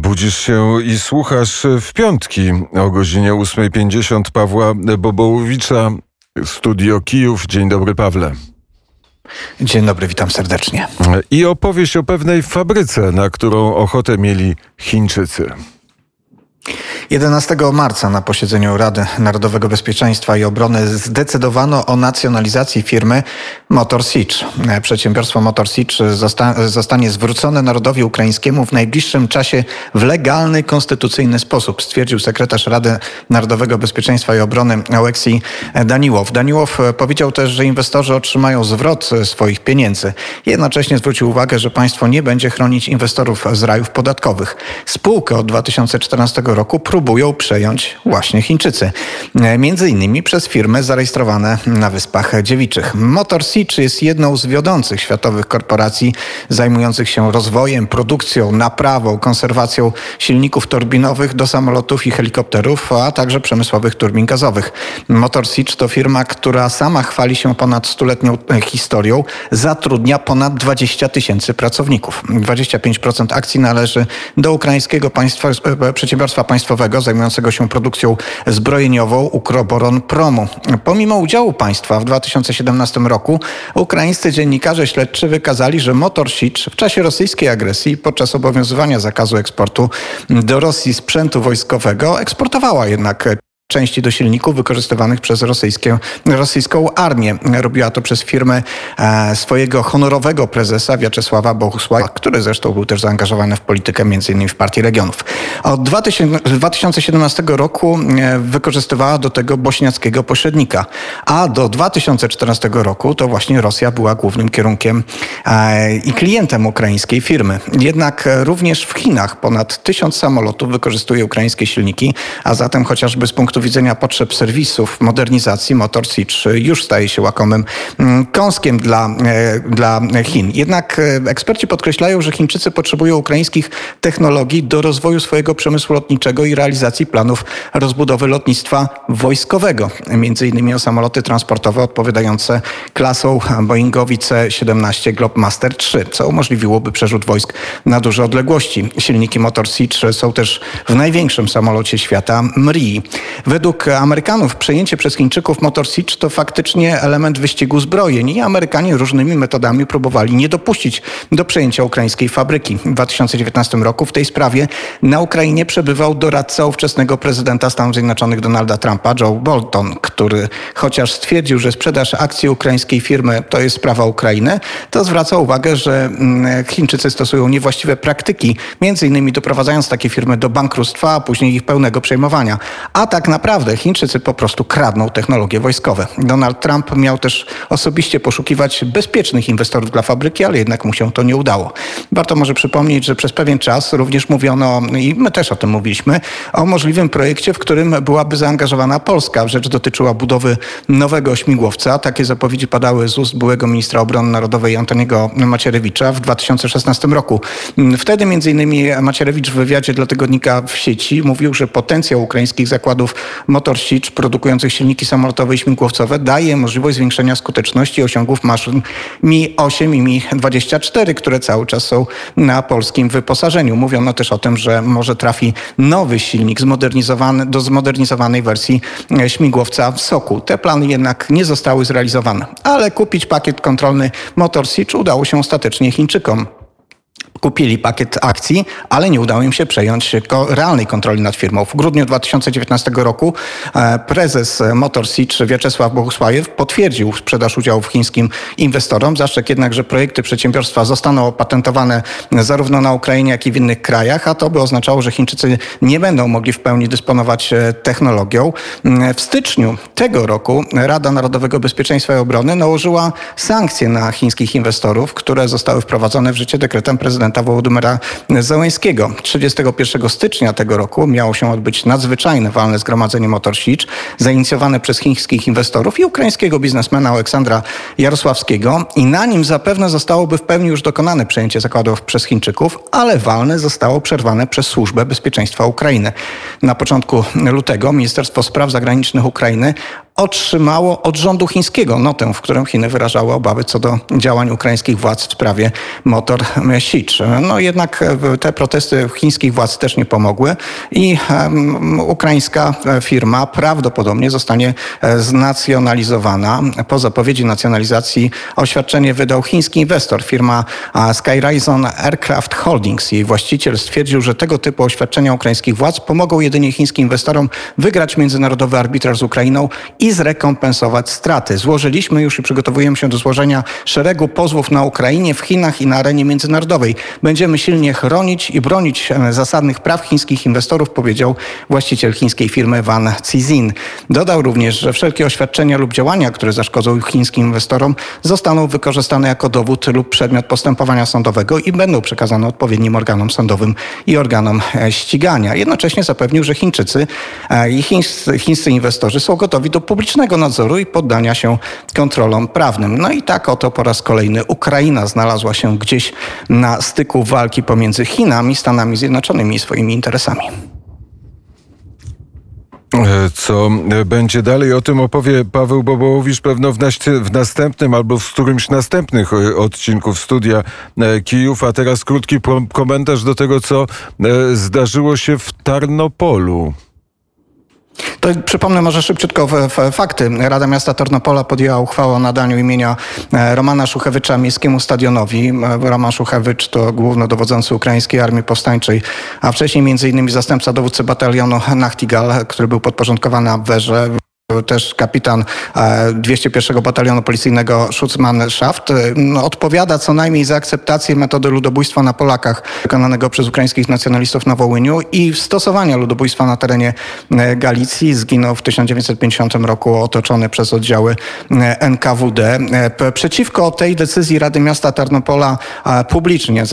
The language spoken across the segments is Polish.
Budzisz się i słuchasz w piątki o godzinie 8.50 Pawła Bobołowicza, Studio Kijów. Dzień dobry, Pawle. Dzień dobry, witam serdecznie. I opowieść o pewnej fabryce, na którą ochotę mieli Chińczycy. 11 marca na posiedzeniu Rady Narodowego Bezpieczeństwa i Obrony zdecydowano o nacjonalizacji firmy Motor Siege. Przedsiębiorstwo Motor Siege zosta zostanie zwrócone narodowi ukraińskiemu w najbliższym czasie w legalny, konstytucyjny sposób, stwierdził sekretarz Rady Narodowego Bezpieczeństwa i Obrony Aleksij Daniłow. Daniłow powiedział też, że inwestorzy otrzymają zwrot swoich pieniędzy. Jednocześnie zwrócił uwagę, że państwo nie będzie chronić inwestorów z rajów podatkowych. Spółkę od 2014 roku próbują przejąć właśnie Chińczycy. Między innymi przez firmy zarejestrowane na Wyspach Dziewiczych. Motor Siege jest jedną z wiodących światowych korporacji zajmujących się rozwojem, produkcją, naprawą, konserwacją silników turbinowych do samolotów i helikopterów, a także przemysłowych turbin gazowych. Motor Siege to firma, która sama chwali się ponad stuletnią historią, zatrudnia ponad 20 tysięcy pracowników. 25% akcji należy do ukraińskiego państwa, przedsiębiorstwa państwowego zajmującego się produkcją zbrojeniową Ukroboron Promu. Pomimo udziału państwa w 2017 roku ukraińscy dziennikarze śledczy wykazali, że Motor Siege w czasie rosyjskiej agresji podczas obowiązywania zakazu eksportu do Rosji sprzętu wojskowego eksportowała jednak części do silników wykorzystywanych przez rosyjskie, rosyjską armię. Robiła to przez firmę e, swojego honorowego prezesa Wiaczesława Bohusława, który zresztą był też zaangażowany w politykę m.in. w Partii Regionów. Od 2017 roku e, wykorzystywała do tego bośniackiego pośrednika, a do 2014 roku to właśnie Rosja była głównym kierunkiem e, i klientem ukraińskiej firmy. Jednak również w Chinach ponad tysiąc samolotów wykorzystuje ukraińskie silniki, a zatem chociażby z punktu widzenia potrzeb serwisów, modernizacji Motor Siege już staje się łakomym mm, kąskiem dla, e, dla Chin. Jednak e, eksperci podkreślają, że Chińczycy potrzebują ukraińskich technologii do rozwoju swojego przemysłu lotniczego i realizacji planów rozbudowy lotnictwa wojskowego. Między innymi o samoloty transportowe odpowiadające klasą Boeingowi C-17 Globemaster 3, co umożliwiłoby przerzut wojsk na duże odległości. Silniki Motor Siege są też w największym samolocie świata MRI. Według Amerykanów przejęcie przez Chińczyków Motor Siege to faktycznie element wyścigu zbrojeń i Amerykanie różnymi metodami próbowali nie dopuścić do przejęcia ukraińskiej fabryki. W 2019 roku w tej sprawie na Ukrainie przebywał doradca ówczesnego prezydenta Stanów Zjednoczonych Donalda Trumpa, Joe Bolton, który chociaż stwierdził, że sprzedaż akcji ukraińskiej firmy to jest sprawa Ukrainy, to zwraca uwagę, że mm, Chińczycy stosują niewłaściwe praktyki, między innymi doprowadzając takie firmy do bankructwa, a później ich pełnego przejmowania. A tak naprawdę Chińczycy po prostu kradną technologie wojskowe. Donald Trump miał też osobiście poszukiwać bezpiecznych inwestorów dla fabryki, ale jednak mu się to nie udało. Warto może przypomnieć, że przez pewien czas również mówiono, i my też o tym mówiliśmy, o możliwym projekcie, w którym byłaby zaangażowana Polska. Rzecz dotyczyła budowy nowego śmigłowca. Takie zapowiedzi padały z ust byłego ministra obrony narodowej Antoniego Macierewicza w 2016 roku. Wtedy między innymi Macierewicz w wywiadzie dla tygodnika w sieci mówił, że potencjał ukraińskich zakładów Motor Siege produkujących silniki samolotowe i śmigłowcowe daje możliwość zwiększenia skuteczności osiągów maszyn Mi-8 i Mi-24, które cały czas są na polskim wyposażeniu. Mówiono też o tym, że może trafi nowy silnik zmodernizowany, do zmodernizowanej wersji e, śmigłowca w Soku. Te plany jednak nie zostały zrealizowane, ale kupić pakiet kontrolny Motor Siege udało się ostatecznie Chińczykom kupili pakiet akcji, ale nie udało im się przejąć realnej kontroli nad firmą. W grudniu 2019 roku e, prezes Motor Siege Wieczesław Bohusłajew potwierdził sprzedaż udziałów chińskim inwestorom. Zastrzegł jednak, że projekty przedsiębiorstwa zostaną opatentowane zarówno na Ukrainie, jak i w innych krajach, a to by oznaczało, że Chińczycy nie będą mogli w pełni dysponować e, technologią. W styczniu tego roku Rada Narodowego Bezpieczeństwa i Obrony nałożyła sankcje na chińskich inwestorów, które zostały wprowadzone w życie dekretem prezydenta prezydenta Wołodymyra Zełęńskiego. 31 stycznia tego roku miało się odbyć nadzwyczajne walne zgromadzenie Motor Siege, zainicjowane przez chińskich inwestorów i ukraińskiego biznesmena Aleksandra Jarosławskiego i na nim zapewne zostałoby w pełni już dokonane przejęcie zakładów przez Chińczyków, ale walne zostało przerwane przez Służbę Bezpieczeństwa Ukrainy. Na początku lutego Ministerstwo Spraw Zagranicznych Ukrainy otrzymało od rządu chińskiego notę, w którym Chiny wyrażały obawy co do działań ukraińskich władz w sprawie motor Sich. No jednak te protesty chińskich władz też nie pomogły i um, ukraińska firma prawdopodobnie zostanie znacjonalizowana. Po zapowiedzi nacjonalizacji oświadczenie wydał chiński inwestor, firma Skyrizon Aircraft Holdings. Jej właściciel stwierdził, że tego typu oświadczenia ukraińskich władz pomogą jedynie chińskim inwestorom wygrać międzynarodowy arbitraż z Ukrainą i zrekompensować straty. Złożyliśmy już i przygotowujemy się do złożenia szeregu pozwów na Ukrainie, w Chinach i na arenie międzynarodowej. Będziemy silnie chronić i bronić e, zasadnych praw chińskich inwestorów, powiedział właściciel chińskiej firmy Van Cizin. Dodał również, że wszelkie oświadczenia lub działania, które zaszkodzą chińskim inwestorom, zostaną wykorzystane jako dowód lub przedmiot postępowania sądowego i będą przekazane odpowiednim organom sądowym i organom e, ścigania. Jednocześnie zapewnił, że Chińczycy e, i chińscy, chińscy inwestorzy są gotowi do publicznego nadzoru i poddania się kontrolom prawnym. No i tak oto po raz kolejny Ukraina znalazła się gdzieś na styku walki pomiędzy Chinami, Stanami Zjednoczonymi i swoimi interesami. E, co będzie dalej? O tym opowie Paweł Bobołowicz pewno w, w, następnym albo w którymś następnych e, odcinków studia e, Kijów. A teraz krótki komentarz do tego, co zdarzyło się w Tarnopolu. To przypomnę może szybciutko fakty. Rada Miasta Tarnopola podjęła uchwałę o nadaniu imienia e, Romana Szuchewicza miejskiemu stadionowi. E, Roman Szuchewicz to głównodowodzący Ukraińskiej Armii Powstańczej, a wcześniej innymi zastępca dowódcy batalionu Nachtigal, który był podporządkowany Też kapitan 201 e, Batalionu Policyjnego Schutzmannschaft, e, no, odpowiada co najmniej za akceptację metody ludobójstwa na Polakach wykonanego przez ukraińskich nacjonalistów na Wołyniu i stosowania ludobójstwa na terenie e, Galicji. Zginął w 1950 roku otoczony przez oddziały NKWD. Przeciwko tej decyzji Rady Miasta Tarnopola publicznie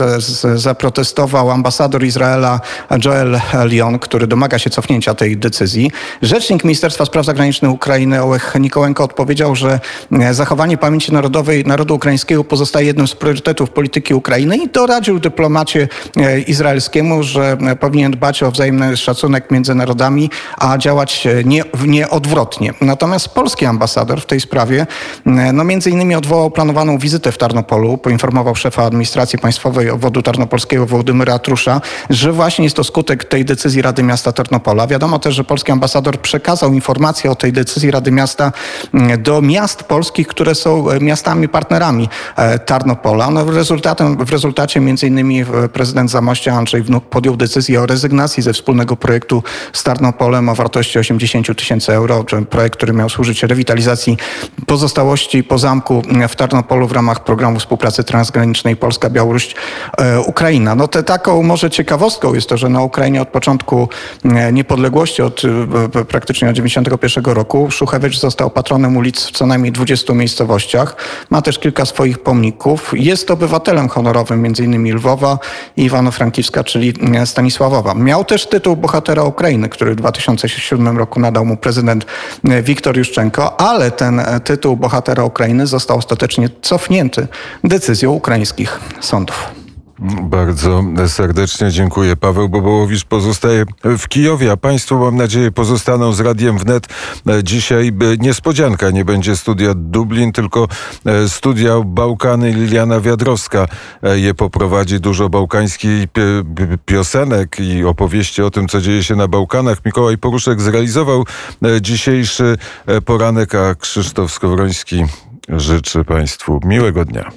zaprotestował ambasador Izraela Joel Lyon, który domaga się cofnięcia tej decyzji. Rzecznik Ministerstwa Spraw Zagranicznych Ukrainy Ołech Nikołenko odpowiedział, że e, zachowanie pamięci narodowej narodu ukraińskiego pozostaje jednym z priorytetów polityki Ukrainy i doradził dyplomacie e, izraelskiemu, że e, powinien dbać o wzajemny szacunek między narodami, a działać nie, nieodwrotnie. Natomiast polski ambasador w tej sprawie no między innymi odwołał planowaną wizytę w Tarnopolu, poinformował szefa administracji państwowej obwodu tarnopolskiego Wołodymyra Trusza, że właśnie jest to skutek tej decyzji Rady Miasta Tarnopola. Wiadomo też, że polski ambasador przekazał informację o tej decyzji Rady Miasta mm, do miast polskich, które są e, miastami partnerami e, Tarnopola. No, rezultatem, w rezultacie między innymi e, prezydent Zamościa Andrzej Wnuk podjął decyzję o rezygnacji ze wspólnego projektu z Tarnopolem o wartości 80 tysięcy euro. Projekt, który miał służyć rewitalizacji pozostałości po zamku w Tarnopolu w ramach programu współpracy transgranicznej Polska-Białoruś-Ukraina. No te, taką może ciekawostką jest to, że na Ukrainie od początku niepodległości, od praktycznie od 91 roku roku Szuchewicz został patronem ulic w co najmniej 20 miejscowościach. Ma też kilka swoich pomników. Jest obywatelem honorowym m.in. Lwowa i Iwano-Frankiwska, czyli Stanisławowa. Miał też tytuł bohatera Ukrainy, który w 2007 roku nadał mu prezydent Wiktor Juszczenko, ale ten tytuł bohatera Ukrainy został ostatecznie cofnięty decyzją ukraińskich sądów. Bardzo serdecznie dziękuję. Paweł Bobołowicz pozostaje w Kijowie, a Państwo mam nadzieję pozostaną z Radiem Wnet. Dzisiaj niespodzianka, nie będzie studia Dublin, tylko e, studia Bałkany. Liliana Wiadrowska e, je poprowadzi. Dużo bałkańskich piosenek i opowieści o tym, co dzieje się na Bałkanach. Mikołaj Poruszek zrealizował e, dzisiejszy poranek, a Krzysztof Skowroński życzy Państwu miłego dnia.